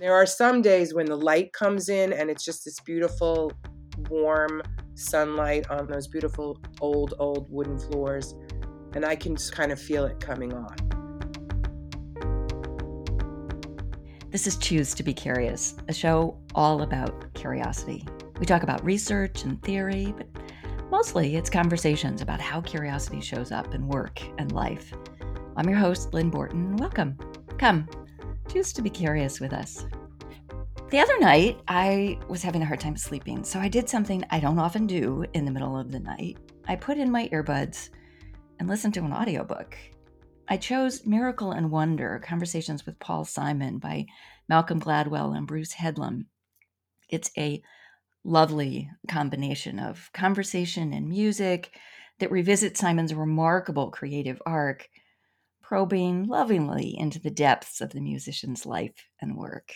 There are some days when the light comes in and it's just this beautiful, warm sunlight on those beautiful old, old wooden floors, and I can kind of feel it coming on. This is Choose to Be Curious, a show all about curiosity. We talk about research and theory, but mostly it's conversations about how curiosity shows up in work and life. I'm your host, Lynn Borton. Welcome. Come, choose to be curious with us. The other night, I was having a hard time sleeping, so I did something I don't often do in the middle of the night. I put in my earbuds and listened to an audiobook. I chose Miracle and Wonder Conversations with Paul Simon by Malcolm Gladwell and Bruce Headlam. It's a lovely combination of conversation and music that revisits Simon's remarkable creative arc, probing lovingly into the depths of the musician's life and work.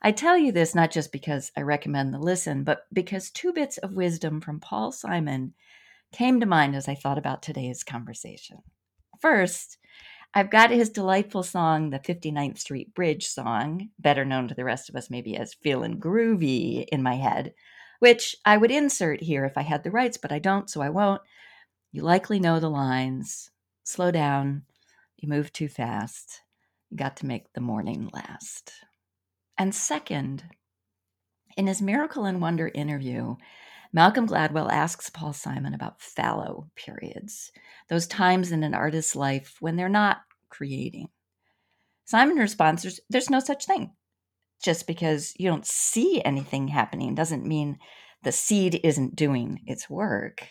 I tell you this not just because I recommend the listen, but because two bits of wisdom from Paul Simon came to mind as I thought about today's conversation. First, I've got his delightful song, the 59th Street Bridge song, better known to the rest of us maybe as Feelin' Groovy, in my head, which I would insert here if I had the rights, but I don't, so I won't. You likely know the lines. Slow down. You move too fast. You got to make the morning last. And second, in his Miracle and Wonder interview, Malcolm Gladwell asks Paul Simon about fallow periods, those times in an artist's life when they're not creating. Simon responds, there's, there's no such thing. Just because you don't see anything happening doesn't mean the seed isn't doing its work.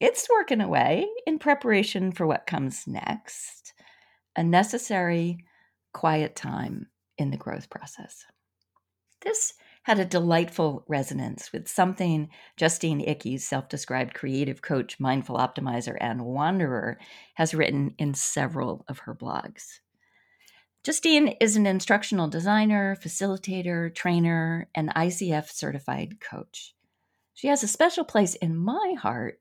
It's working away in preparation for what comes next, a necessary, quiet time in the growth process. This had a delightful resonance with something Justine Ickes self described creative coach, mindful optimizer, and wanderer, has written in several of her blogs. Justine is an instructional designer, facilitator, trainer, and ICF certified coach. She has a special place in my heart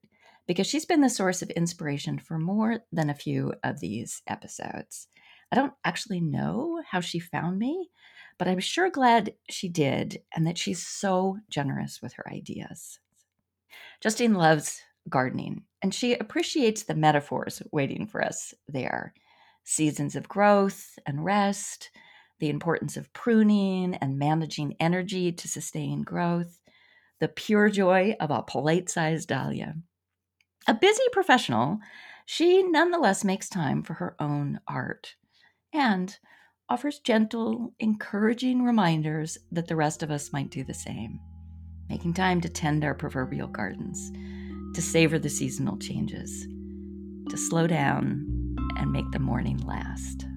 because she's been the source of inspiration for more than a few of these episodes. I don't actually know how she found me, but I'm sure glad she did and that she's so generous with her ideas. Justine loves gardening and she appreciates the metaphors waiting for us there seasons of growth and rest, the importance of pruning and managing energy to sustain growth, the pure joy of a plate sized dahlia. A busy professional, she nonetheless makes time for her own art. And offers gentle, encouraging reminders that the rest of us might do the same, making time to tend our proverbial gardens, to savor the seasonal changes, to slow down and make the morning last.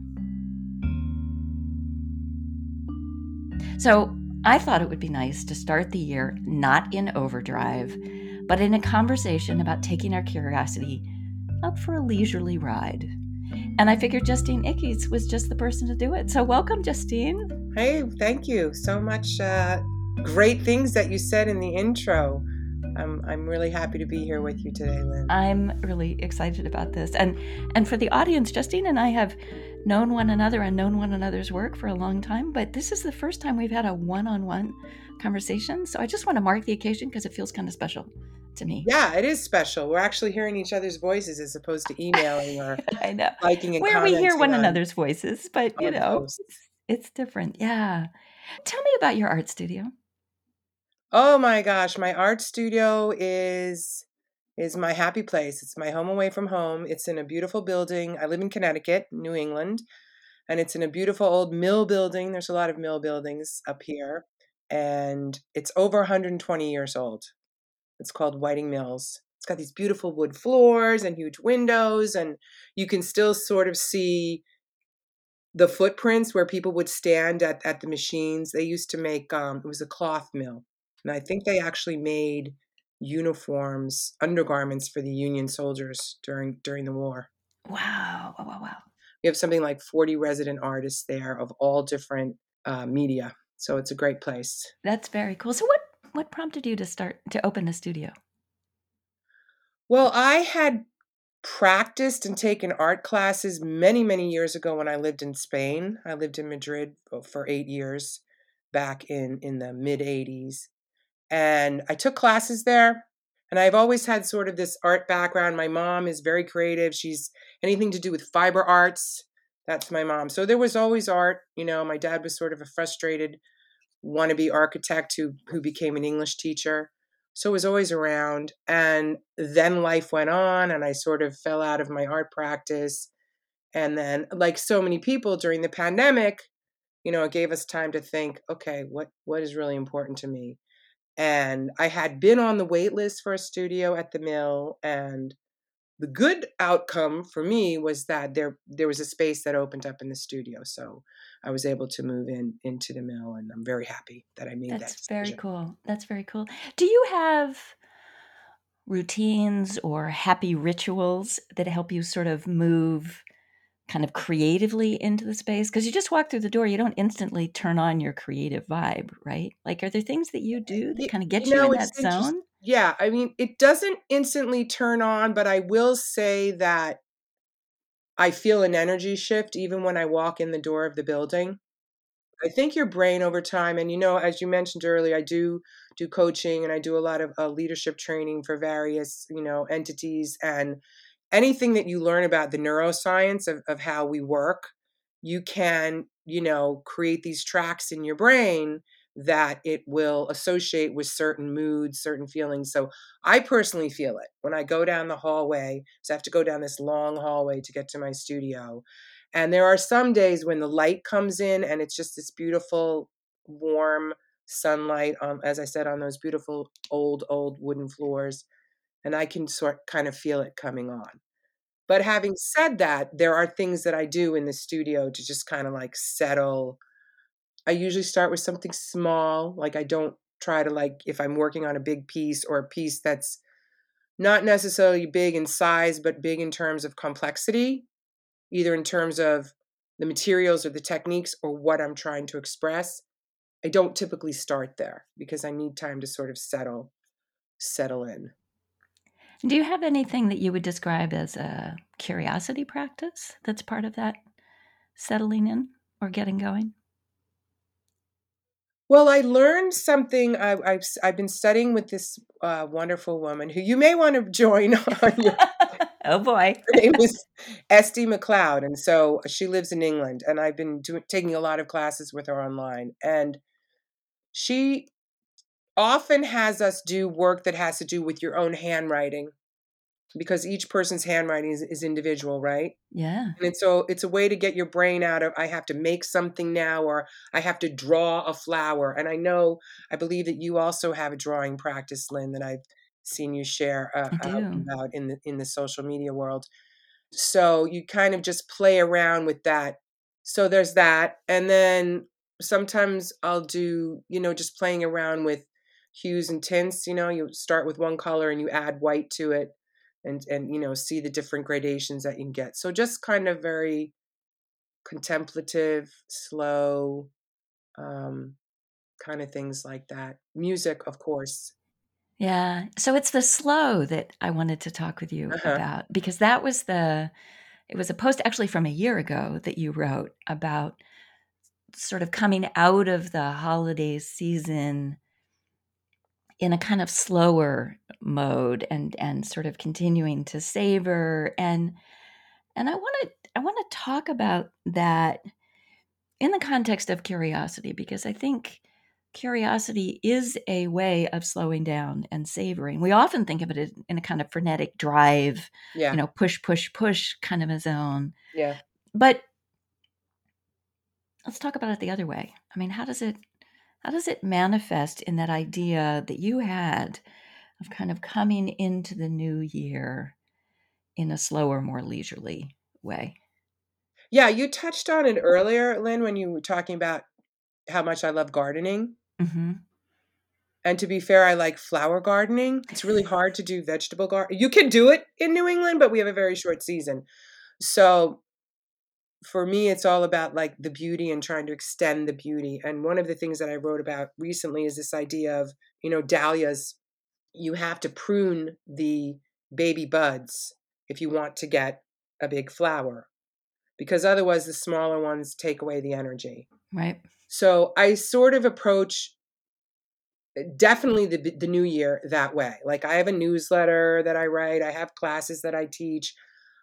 So, I thought it would be nice to start the year not in overdrive, but in a conversation about taking our curiosity up for a leisurely ride and I figured Justine Ickes was just the person to do it. So welcome, Justine. Hey, thank you so much. Uh, great things that you said in the intro. I'm, I'm really happy to be here with you today, Lynn. I'm really excited about this. And and for the audience, Justine and I have known one another and known one another's work for a long time, but this is the first time we've had a one-on-one conversation. So I just want to mark the occasion because it feels kind of special to me. Yeah, it is special. We're actually hearing each other's voices as opposed to emailing or I know. liking and Where we hear one on, another's voices, but you know, it's, it's different. Yeah. Tell me about your art studio. Oh my gosh, my art studio is is my happy place. It's my home away from home. It's in a beautiful building. I live in Connecticut, New England, and it's in a beautiful old mill building. There's a lot of mill buildings up here, and it's over 120 years old. It's called Whiting Mills. It's got these beautiful wood floors and huge windows, and you can still sort of see the footprints where people would stand at, at the machines. They used to make, um, it was a cloth mill. And I think they actually made uniforms, undergarments for the Union soldiers during during the war. Wow! Wow! Wow! Wow! We have something like forty resident artists there of all different uh, media, so it's a great place. That's very cool. So, what what prompted you to start to open a studio? Well, I had practiced and taken art classes many, many years ago when I lived in Spain. I lived in Madrid for eight years. back in in the mid 80s. And I took classes there. And I've always had sort of this art background. My mom is very creative. She's anything to do with fiber arts. That's my mom. So there was always art. You know, my dad was sort of a frustrated wannabe architect who who became an English teacher. So it was always around. And then life went on and I sort of fell out of my art practice. And then like so many people during the pandemic, you know, it gave us time to think, okay, what what is really important to me? and I had been on the wait list for a studio at the mill and the good outcome for me was that there there was a space that opened up in the studio so I was able to move in into the mill and I'm very happy that I made That's that very cool. That's very cool. Do you have routines or happy rituals that help you sort of move kind of creatively into the space because you just walk through the door you don't instantly turn on your creative vibe right like are there things that you uh, do that kind of get you, you know, in that zone yeah i mean it doesn't instantly turn on but i will say that i feel an energy shift even when i walk in the door of the building. I think your brain over time and you know as you mentioned earlier i do do coaching and i do a lot of uh, leadership training for various you know entities and anything that you learn about the neuroscience of, of how we work, you can, you know, create these tracks in your brain that it will associate with certain moods, certain feelings. So I personally feel it when I go down the hallway. So I have to go down this long hallway to get to my studio. And there are some days when the light comes in and it's just this beautiful, warm sunlight, um, as I said, on those beautiful old, old wooden floors and I can sort kind of feel it coming on. But having said that, there are things that I do in the studio to just kind of like settle. I usually start with something small, like I don't try to like if I'm working on a big piece or a piece that's not necessarily big in size but big in terms of complexity, either in terms of the materials or the techniques or what I'm trying to express. I don't typically start there because I need time to sort of settle settle in. Do you have anything that you would describe as a curiosity practice that's part of that settling in or getting going? Well, I learned something. I, have I've been studying with this uh, wonderful woman who you may want to join on your. oh boy, her name is Esty McLeod, and so she lives in England. And I've been doing taking a lot of classes with her online, and she often has us do work that has to do with your own handwriting because each person's handwriting is, is, individual right? Yeah. And so it's a way to get your brain out of i have to make something now or i have to draw a flower. And i know i believe that you also have a drawing practice lynn that i've seen you share uh, about in the in the social media world. So you kind of just play around with that. So there's that. And then sometimes i'll do you know just playing around with hues and tints you know you start with one color and you add white to it and and you know see the different gradations that you can get. So just kind of very contemplative slow um kind of things like that. Music of course. Yeah. So it's the slow that i wanted to talk with you uh-huh. about because that was the it was a post actually from a year ago that you wrote about sort of coming out of the holiday season in a kind of slower mode and and sort of continuing to savor and and I want to I want to talk about that in the context of curiosity because I think curiosity is a way of slowing down and savoring. We often think of it in a kind of frenetic drive, yeah. you know, push push push kind of a zone. Yeah. But let's talk about it the other way. I mean, how does it how does it manifest in that idea that you had of kind of coming into the new year in a slower, more leisurely way? Yeah, you touched on it earlier, Lynn, when you were talking about how much I love gardening. Mm-hmm. And to be fair, I like flower gardening. It's really hard to do vegetable garden. You can do it in New England, but we have a very short season. So for me it's all about like the beauty and trying to extend the beauty and one of the things that i wrote about recently is this idea of you know dahlias you have to prune the baby buds if you want to get a big flower because otherwise the smaller ones take away the energy Right. So I sort of approach eh, definitely the the new year that way. Like I have a newsletter that I write, I have classes that I teach,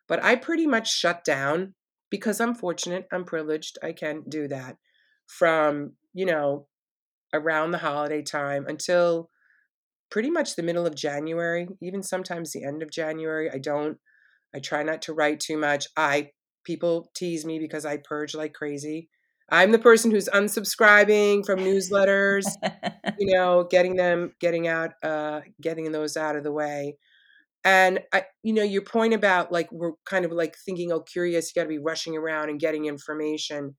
but I pretty much shut down because I'm fortunate, I'm privileged, I can do that from, you know, around the holiday time until pretty much the middle of January, even sometimes the end of January. I don't I try not to write too much. I people tease me because I purge like crazy. I'm the person who's unsubscribing from newsletters, you know, getting them, getting out, uh, getting those out of the way. And I, you know, your point about like we're kind of like thinking, oh, curious, you got to be rushing around and getting information,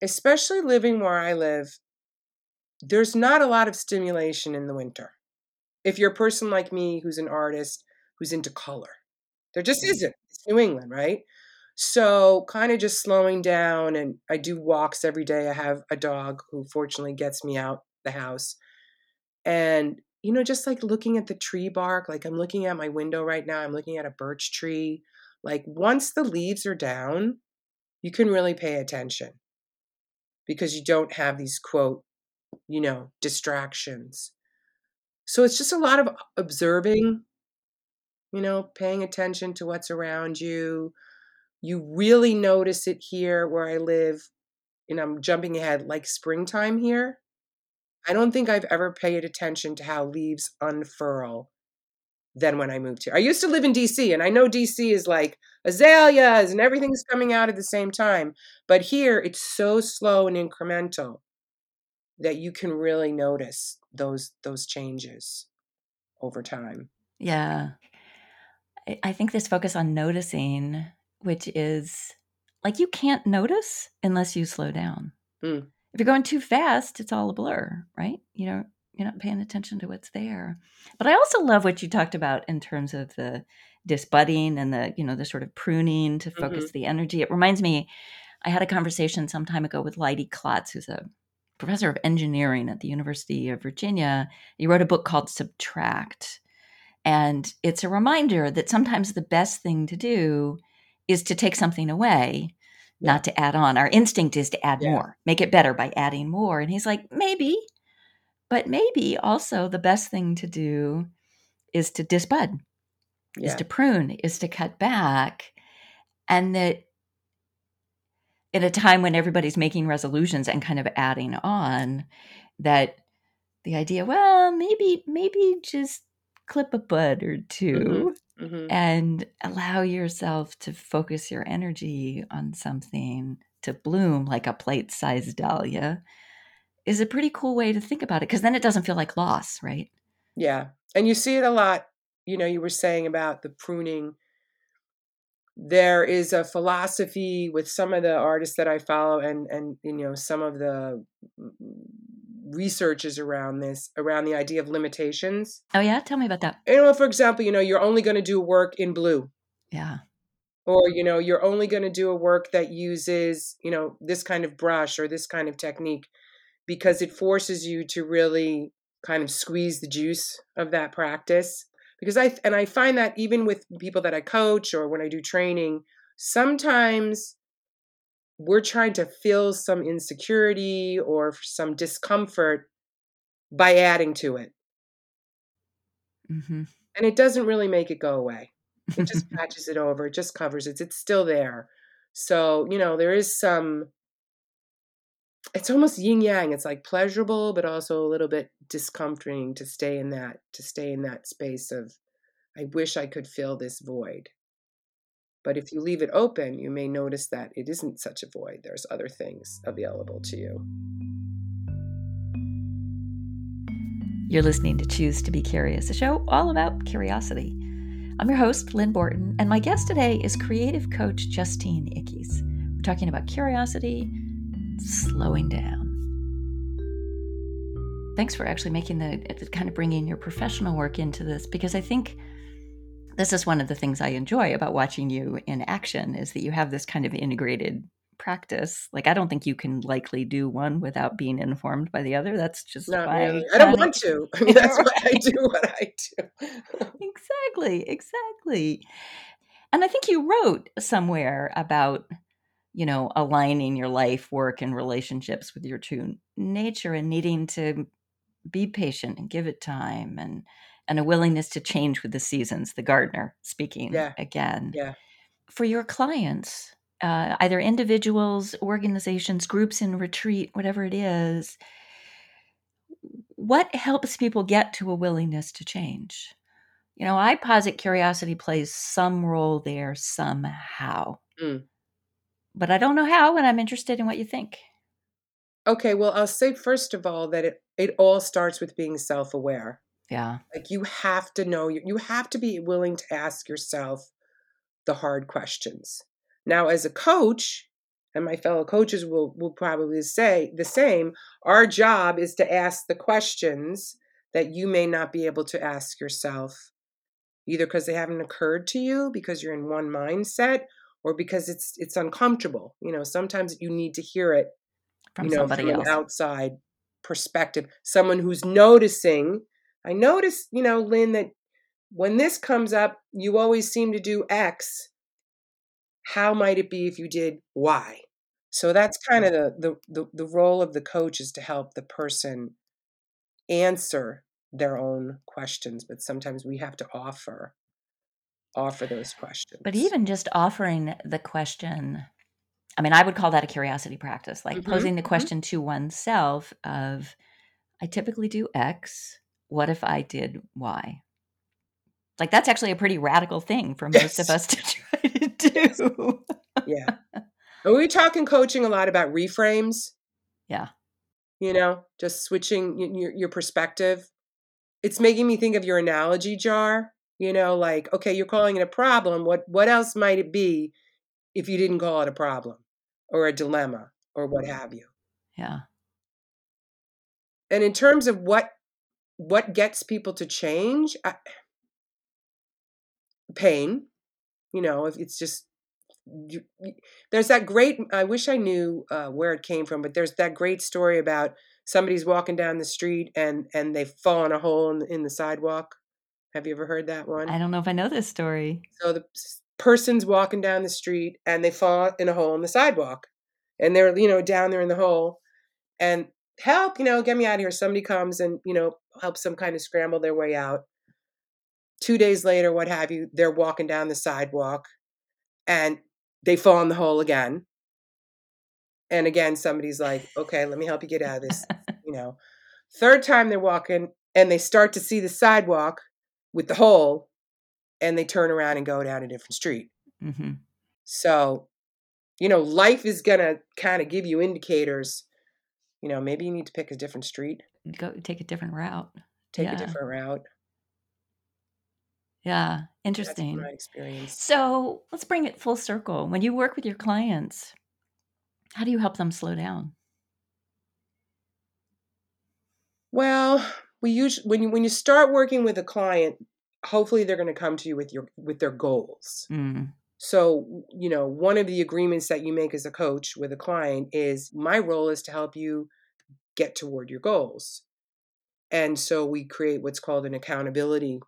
especially living where I live. There's not a lot of stimulation in the winter. If you're a person like me who's an artist who's into color, there just mm-hmm. isn't. It's New England, right? So, kind of just slowing down, and I do walks every day. I have a dog who fortunately gets me out the house. And, you know, just like looking at the tree bark, like I'm looking at my window right now, I'm looking at a birch tree. Like, once the leaves are down, you can really pay attention because you don't have these quote, you know, distractions. So, it's just a lot of observing, you know, paying attention to what's around you you really notice it here where I live, and I'm jumping ahead, like springtime here. I don't think I've ever paid attention to how leaves unfurl than when I moved here. I used to live in DC, and I know DC is like azaleas and everything's coming out at the same time. But here, it's so slow and incremental that you can really notice those those changes over time. Yeah. I think this focus on noticing which is like you can't notice unless you slow down. Mm. If you're going too fast, it's all a blur, right? You know, you're not paying attention to what's there. But I also love what you talked about in terms of the disbudding and the, you know, the sort of pruning to focus mm-hmm. the energy. It reminds me, I had a conversation some time ago with Leidy Klotz, who's a professor of engineering at the University of Virginia. He wrote a book called Subtract. And it's a reminder that sometimes the best thing to do is to take something away. Not to add on. Our instinct is to add yeah. more, make it better by adding more. And he's like, maybe, but maybe also the best thing to do is to disbud, yeah. is to prune, is to cut back. And that at a time when everybody's making resolutions and kind of adding on, that the idea, well, maybe, maybe just clip a bud or 2 mm-hmm mm-hmm. and allow yourself to focus your energy on something to bloom like a plate sized dahlia is a pretty cool way to think about it because then it doesn't feel like loss, right? Yeah. And you see it a lot. You know, you were saying about the pruning. There is a philosophy with some of the artists that I follow and and you know some of the researches around this, around the idea of limitations. Oh yeah, tell me about that. You know, for example, you know, you're only going to do work in blue. Yeah. Or you know, you're only going to do a work that uses you know this kind of brush or this kind of technique because it forces you to really kind of squeeze the juice of that practice because i and i find that even with people that i coach or when i do training sometimes we're trying to fill some insecurity or some discomfort by adding to it. Mm-hmm. And it doesn't really make it go away. It just patches it over, it just covers it. It's still there. So, you know, there is some, it's almost yin yang. It's like pleasurable, but also a little bit discomforting to stay in that, to stay in that space of, I wish I could fill this void. But if you leave it open, you may notice that it isn't such a void. There's other things available to you. You're listening to Choose to Be Curious, a show all about curiosity. I'm your host, Lynn Borton, and my guest today is creative coach Justine Ickes. We're talking about curiosity, slowing down. Thanks for actually making the kind of bringing your professional work into this because I think this is one of the things I enjoy about watching you in action is that you have this kind of integrated practice. Like I don't think you can likely do one without being informed by the other. That's just not really. I don't want to. I mean, that's why I do what I do. exactly, exactly. And I think you wrote somewhere about you know, aligning your life, work, and relationships with your true nature and needing to be patient and give it time and and a willingness to change with the seasons the gardener speaking Yeah. again Yeah. for your clients uh, either individuals organizations groups in retreat whatever it is what helps people get to a willingness to change you know i posit curiosity plays some role there somehow Mm. but i don't know how and i'm interested in what you think Okay, well, I'll say first of all that it, it all starts with being self aware. Yeah Like you have to know, you you have to be willing to ask yourself the hard questions. Now, as a coach, and my fellow coaches will, will probably say the same, our job is to ask the questions that you may not be able to ask yourself, either because they haven't occurred to you because you're in one mindset or because it's it's uncomfortable. You know, sometimes you need to hear it from you know, somebody from else an outside perspective, someone who's noticing. I notice, you know, Lynn, that when this comes up, you always seem to do X. How might it be if you did Y? So that's kind of the the the, the role of the coach is to help the person answer their own questions, but sometimes we have to offer offer those questions. But even just offering the question, I mean, I would call that a curiosity practice, like Mhm, posing the mhm. question to oneself of, I typically do X. What if I did Y? Like that's actually a pretty radical thing for most of us to try to do. yeah. Are we talking coaching a lot about reframes? Yeah. you know just switching your, your perspective it's making me think of your analogy jar you know like okay you're calling it a problem what what else might it be if you didn't call it a problem or a dilemma or what have you Yeah. and in terms of what what gets people to change I, pain you know if it's just you, you- there's that great i wish i knew uh, where it came from but there's that great story about somebody's walking down the street and and they fall in a hole in, in the sidewalk. Have you ever heard that one? I don't know if I know this story. so the person's walking down the street and they fall in a hole in the sidewalk and they're you know down there in the hole and help you know get me out of here. Somebody comes and you know helps them kind of scramble their way out. Two days later what have you they're walking down the sidewalk and they fall in the hole again. And again somebody's like okay let me help you get out of this you know. Third time they're walking and they start to see the sidewalk with the hole and they turn around and go down a different street. Hmm so you know life is gonna kind of give you indicators you know maybe you need to pick a different street Go take a different route. take Yeah. a different route Yeah. Interesting. my experience So let's bring it full circle. When you work with your clients, how do you help them slow down? well we usually when you when you start working with a client hopefully they're going to come to you with your with their goals Mm. So, you know, one of the agreements that you make as a coach with a client is my role is to help you get toward your goals. And so we create what's called an accountability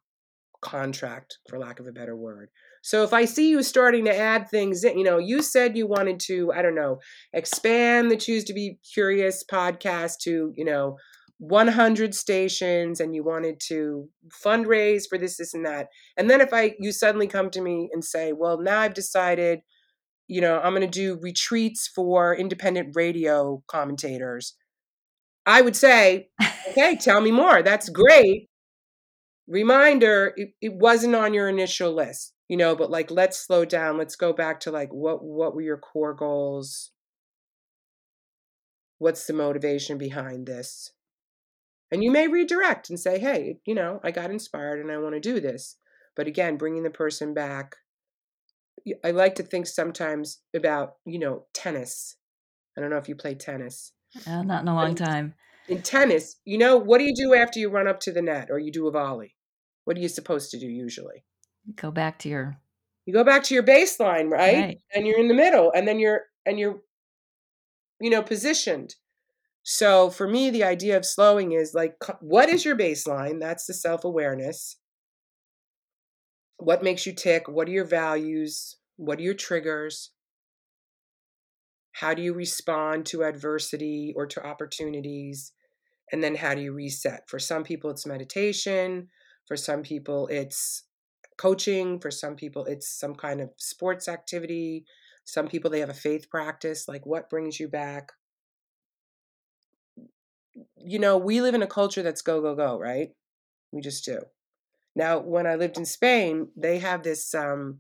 contract, for lack of a better word. So if I see you starting to add things in, you know, you said you wanted to, I don't know, expand the Choose to Be Curious podcast to, you know, 100 stations and you wanted to fundraise for this, this, and that. And then if I you suddenly come to me and say, well, now I've decided, you know, I'm going to do retreats for independent radio commentators. I would say, okay, tell me more. That's great. Reminder, it, it wasn't on your initial list, you know, but like let's slow down. Let's go back to like what what were your core goals? What's the motivation behind this? And you may redirect and say, hey, you know, I got inspired and I want to do this. But again, bringing the person back. I like to think sometimes about, you know, tennis. I don't know if you play tennis. Uh, not in a long time. In tennis, you know, what do you do after you run up to the net or you do a volley? What are you supposed to do usually? Go back to your You go back to your baseline, right? Right. And you're in the middle and then you're and you're you know, positioned. So for me, the idea of slowing is like, what is your baseline? That's the self awareness. What makes you tick? What are your values? What are your triggers? How do you respond to adversity or to opportunities? And then how do you reset? For some people, it's meditation. For some people, it's coaching. For some people, it's some kind of sports activity. Some people, they have a faith practice. Like, what brings you back? You know, we live in a culture that's go, go, go, right? We just do. Now, when I lived in Spain, they have this um,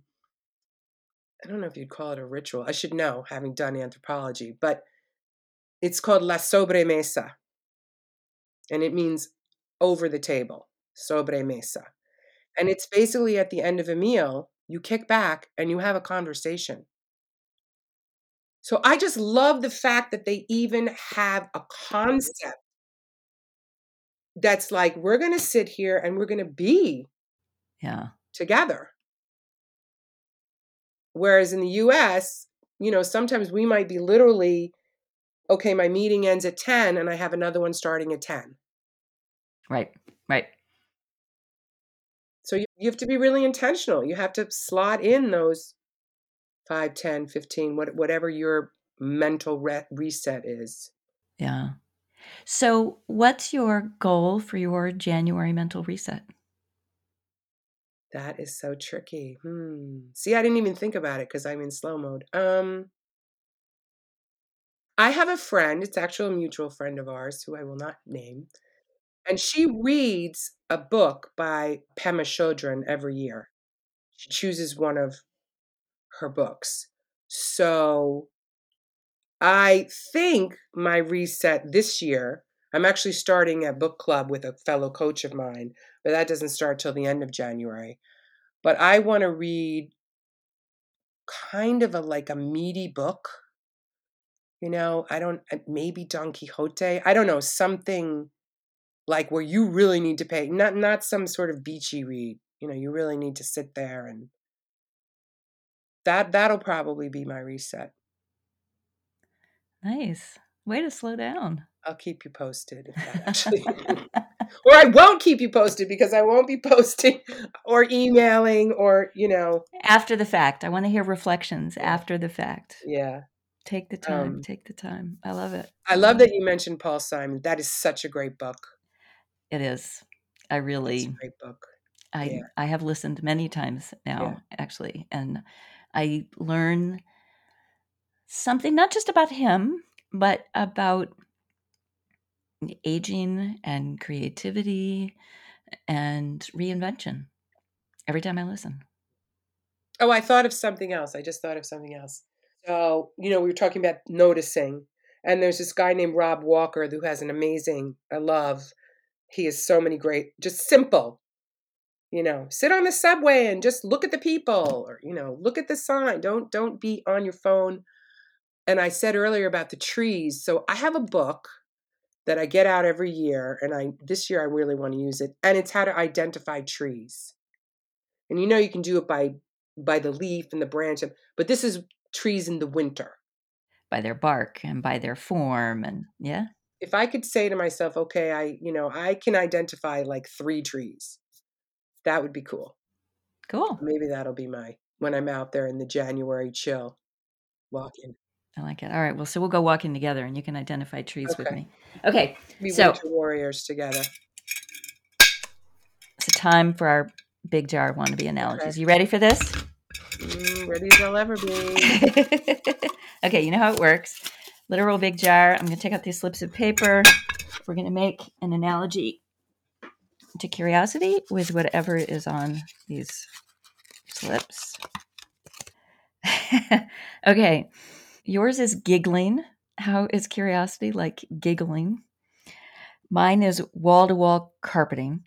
I don't know if you'd call it a ritual. I should know, having done anthropology, but it's called la sobremesa. And it means over the table, sobremesa. And it's basically at the end of a meal, you kick back and you have a conversation. So I just love the fact that they even have a concept that's like, we're going to sit here and we're going to be yeah. together. Whereas in the US, you know, sometimes we might be literally, okay, my meeting ends at 10 and I have another one starting at 10. Right, right. So you, you have to be really intentional. You have to slot in those 5, 10, 15, what, whatever your mental re- reset is. Yeah. So, what's your goal for your January mental reset? That is so tricky. Hmm. See, I didn't even think about it because I'm in slow mode. Um, I have a friend, it's actually a mutual friend of ours who I will not name, and she reads a book by Pema Chodron every year. She chooses one of her books. So I think my reset this year, I'm actually starting a book club with a fellow coach of mine but that doesn't start till the end of January. But I want to read kind of a like a meaty book. You know, I don't uh, maybe Don Quixote. I don't know, something like where you really need to pay not not some sort of beachy read. You know, you really need to sit there and that that'll probably be my reset. Nice. Way to slow down. I'll keep you posted if that actually or I won't keep you posted because I won't be posting or emailing or, you know. After the fact. I want to hear reflections after the fact. Yeah. Take the time. Um, take the time. I love it. I love that you mentioned Paul Simon. That is such a great book. It is. I really great book. I yeah. I have listened many times now, yeah. actually, and I learn something not just about him, but about aging and creativity and reinvention every time I listen. Oh, I thought of something else. I just thought of something else. So, you know, we were talking about noticing, and there's this guy named Rob Walker who has an amazing, I love, he has so many great, just simple, you know, sit on the subway and just look at the people or, you know, look at the sign. Don't, don't be on your phone. And I said earlier about the trees. So I have a book that I get out every year, and I this year I really want to use it, and it's how to identify trees. And you know you can do it by by the leaf and the branch, but this is trees in the winter. By their bark and by their form, and yeah. If I could say to myself, okay, I you know I can identify like three trees, that would be cool. Cool. Maybe that'll be my when I'm out there in the January chill, walking. I like it. All right. Well, so we'll go walking together, and you can identify trees okay. with me. Okay. Be so winter warriors together. It's a time for our big jar wannabe analogies. Okay. You ready for this? Mm, ready as I'll ever be. okay. You know how it works. Literal big jar. I'm going to take out these slips of paper. We're going to make an analogy to curiosity with whatever is on these slips. okay. Yours is giggling. How is curiosity like giggling? Mine is wall to wall carpeting.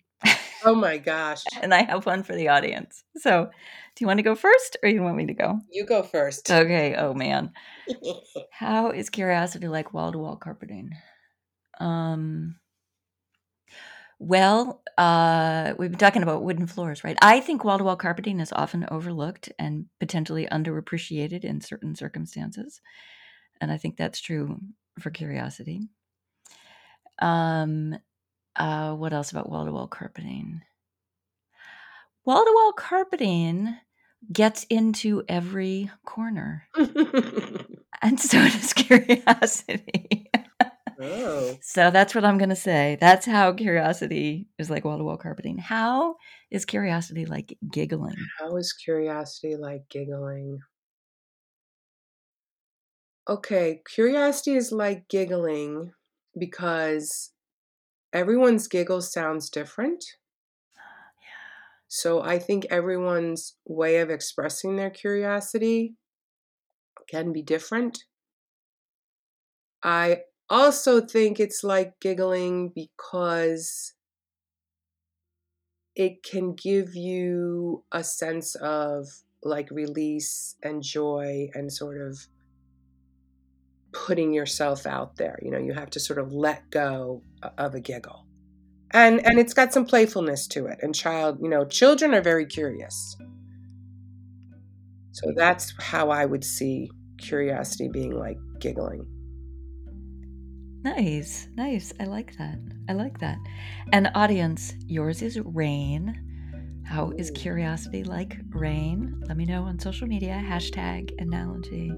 Oh my gosh. and I have one for the audience. So, do you want to go first or you want me to go? You go first. Okay. Oh man. How is curiosity like wall to wall carpeting? Um well, uh, we've been talking about wooden floors, right? I think wall to wall carpeting is often overlooked and potentially underappreciated in certain circumstances. And I think that's true for curiosity. Um, uh, what else about wall to wall carpeting? Wall to wall carpeting gets into every corner. And so does curiosity. Oh. So that's what I'm going to say. That's how curiosity is like wall to wall carpeting. How is curiosity like giggling? How is curiosity like giggling? Okay, curiosity is like giggling because everyone's giggle sounds different. So I think everyone's way of expressing their curiosity can be different. I also think it's like giggling because it can give you a sense of like release and joy and sort of putting yourself out there. You know, you have to sort of let go of a giggle. And and it's got some playfulness to it and child you know children are very curious. So mm. that's how i would see curiosity being like giggling nice nice. I like that. I like that. And audience yours is rain. How is curiosity like rain? Let me know on social media hashtag analogy.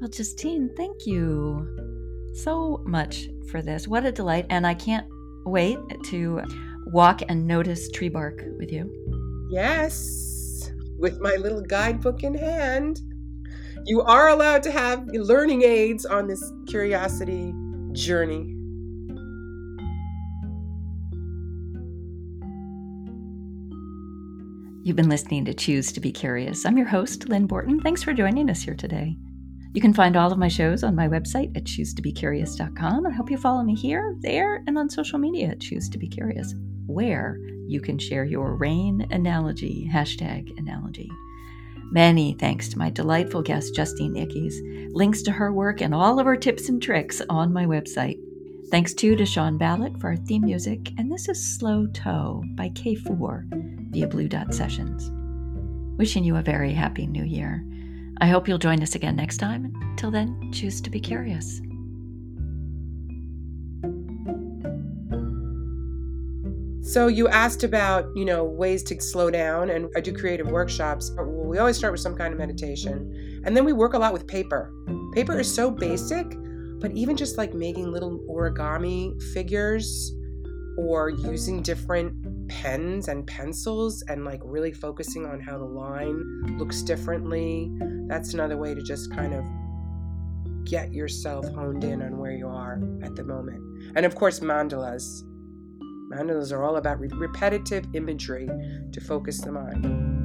Well justine thank you so much for this. What a delight. And i can't wait to walk and notice tree bark with you. Yes, with my little guidebook in hand. You are allowed to have learning aids on this curiosity journey. You've been listening to Choose to Be Curious. I'm your host, Lynn Borton. Thanks for joining us here today. You can find all of my shows on my website at choosetobecurious.com. I hope you follow me here, there, and on social media at Choose to Be Curious, where you can share your rain analogy, hashtag analogy. Many thanks to my delightful guest, Justine Ickes. Links to her work and all of her tips and tricks on my website. Thanks too to Sean Balick for our theme music, and this is Slow Toe by K4 via Blue Dot Sessions. Wishing you a very happy new year. I hope you'll join us again next time. Till then, choose to be curious. So you asked about, you know, ways to slow down and I do creative workshops. We always start with some kind of meditation. And then we work a lot with paper. Paper is so basic, but even just like making little origami figures or using different pens and pencils and like really focusing on how the line looks differently. That's another way to just kind of get yourself honed in on where you are at the moment. And of course, mandalas. Mandalas are all about repetitive imagery to focus the mind.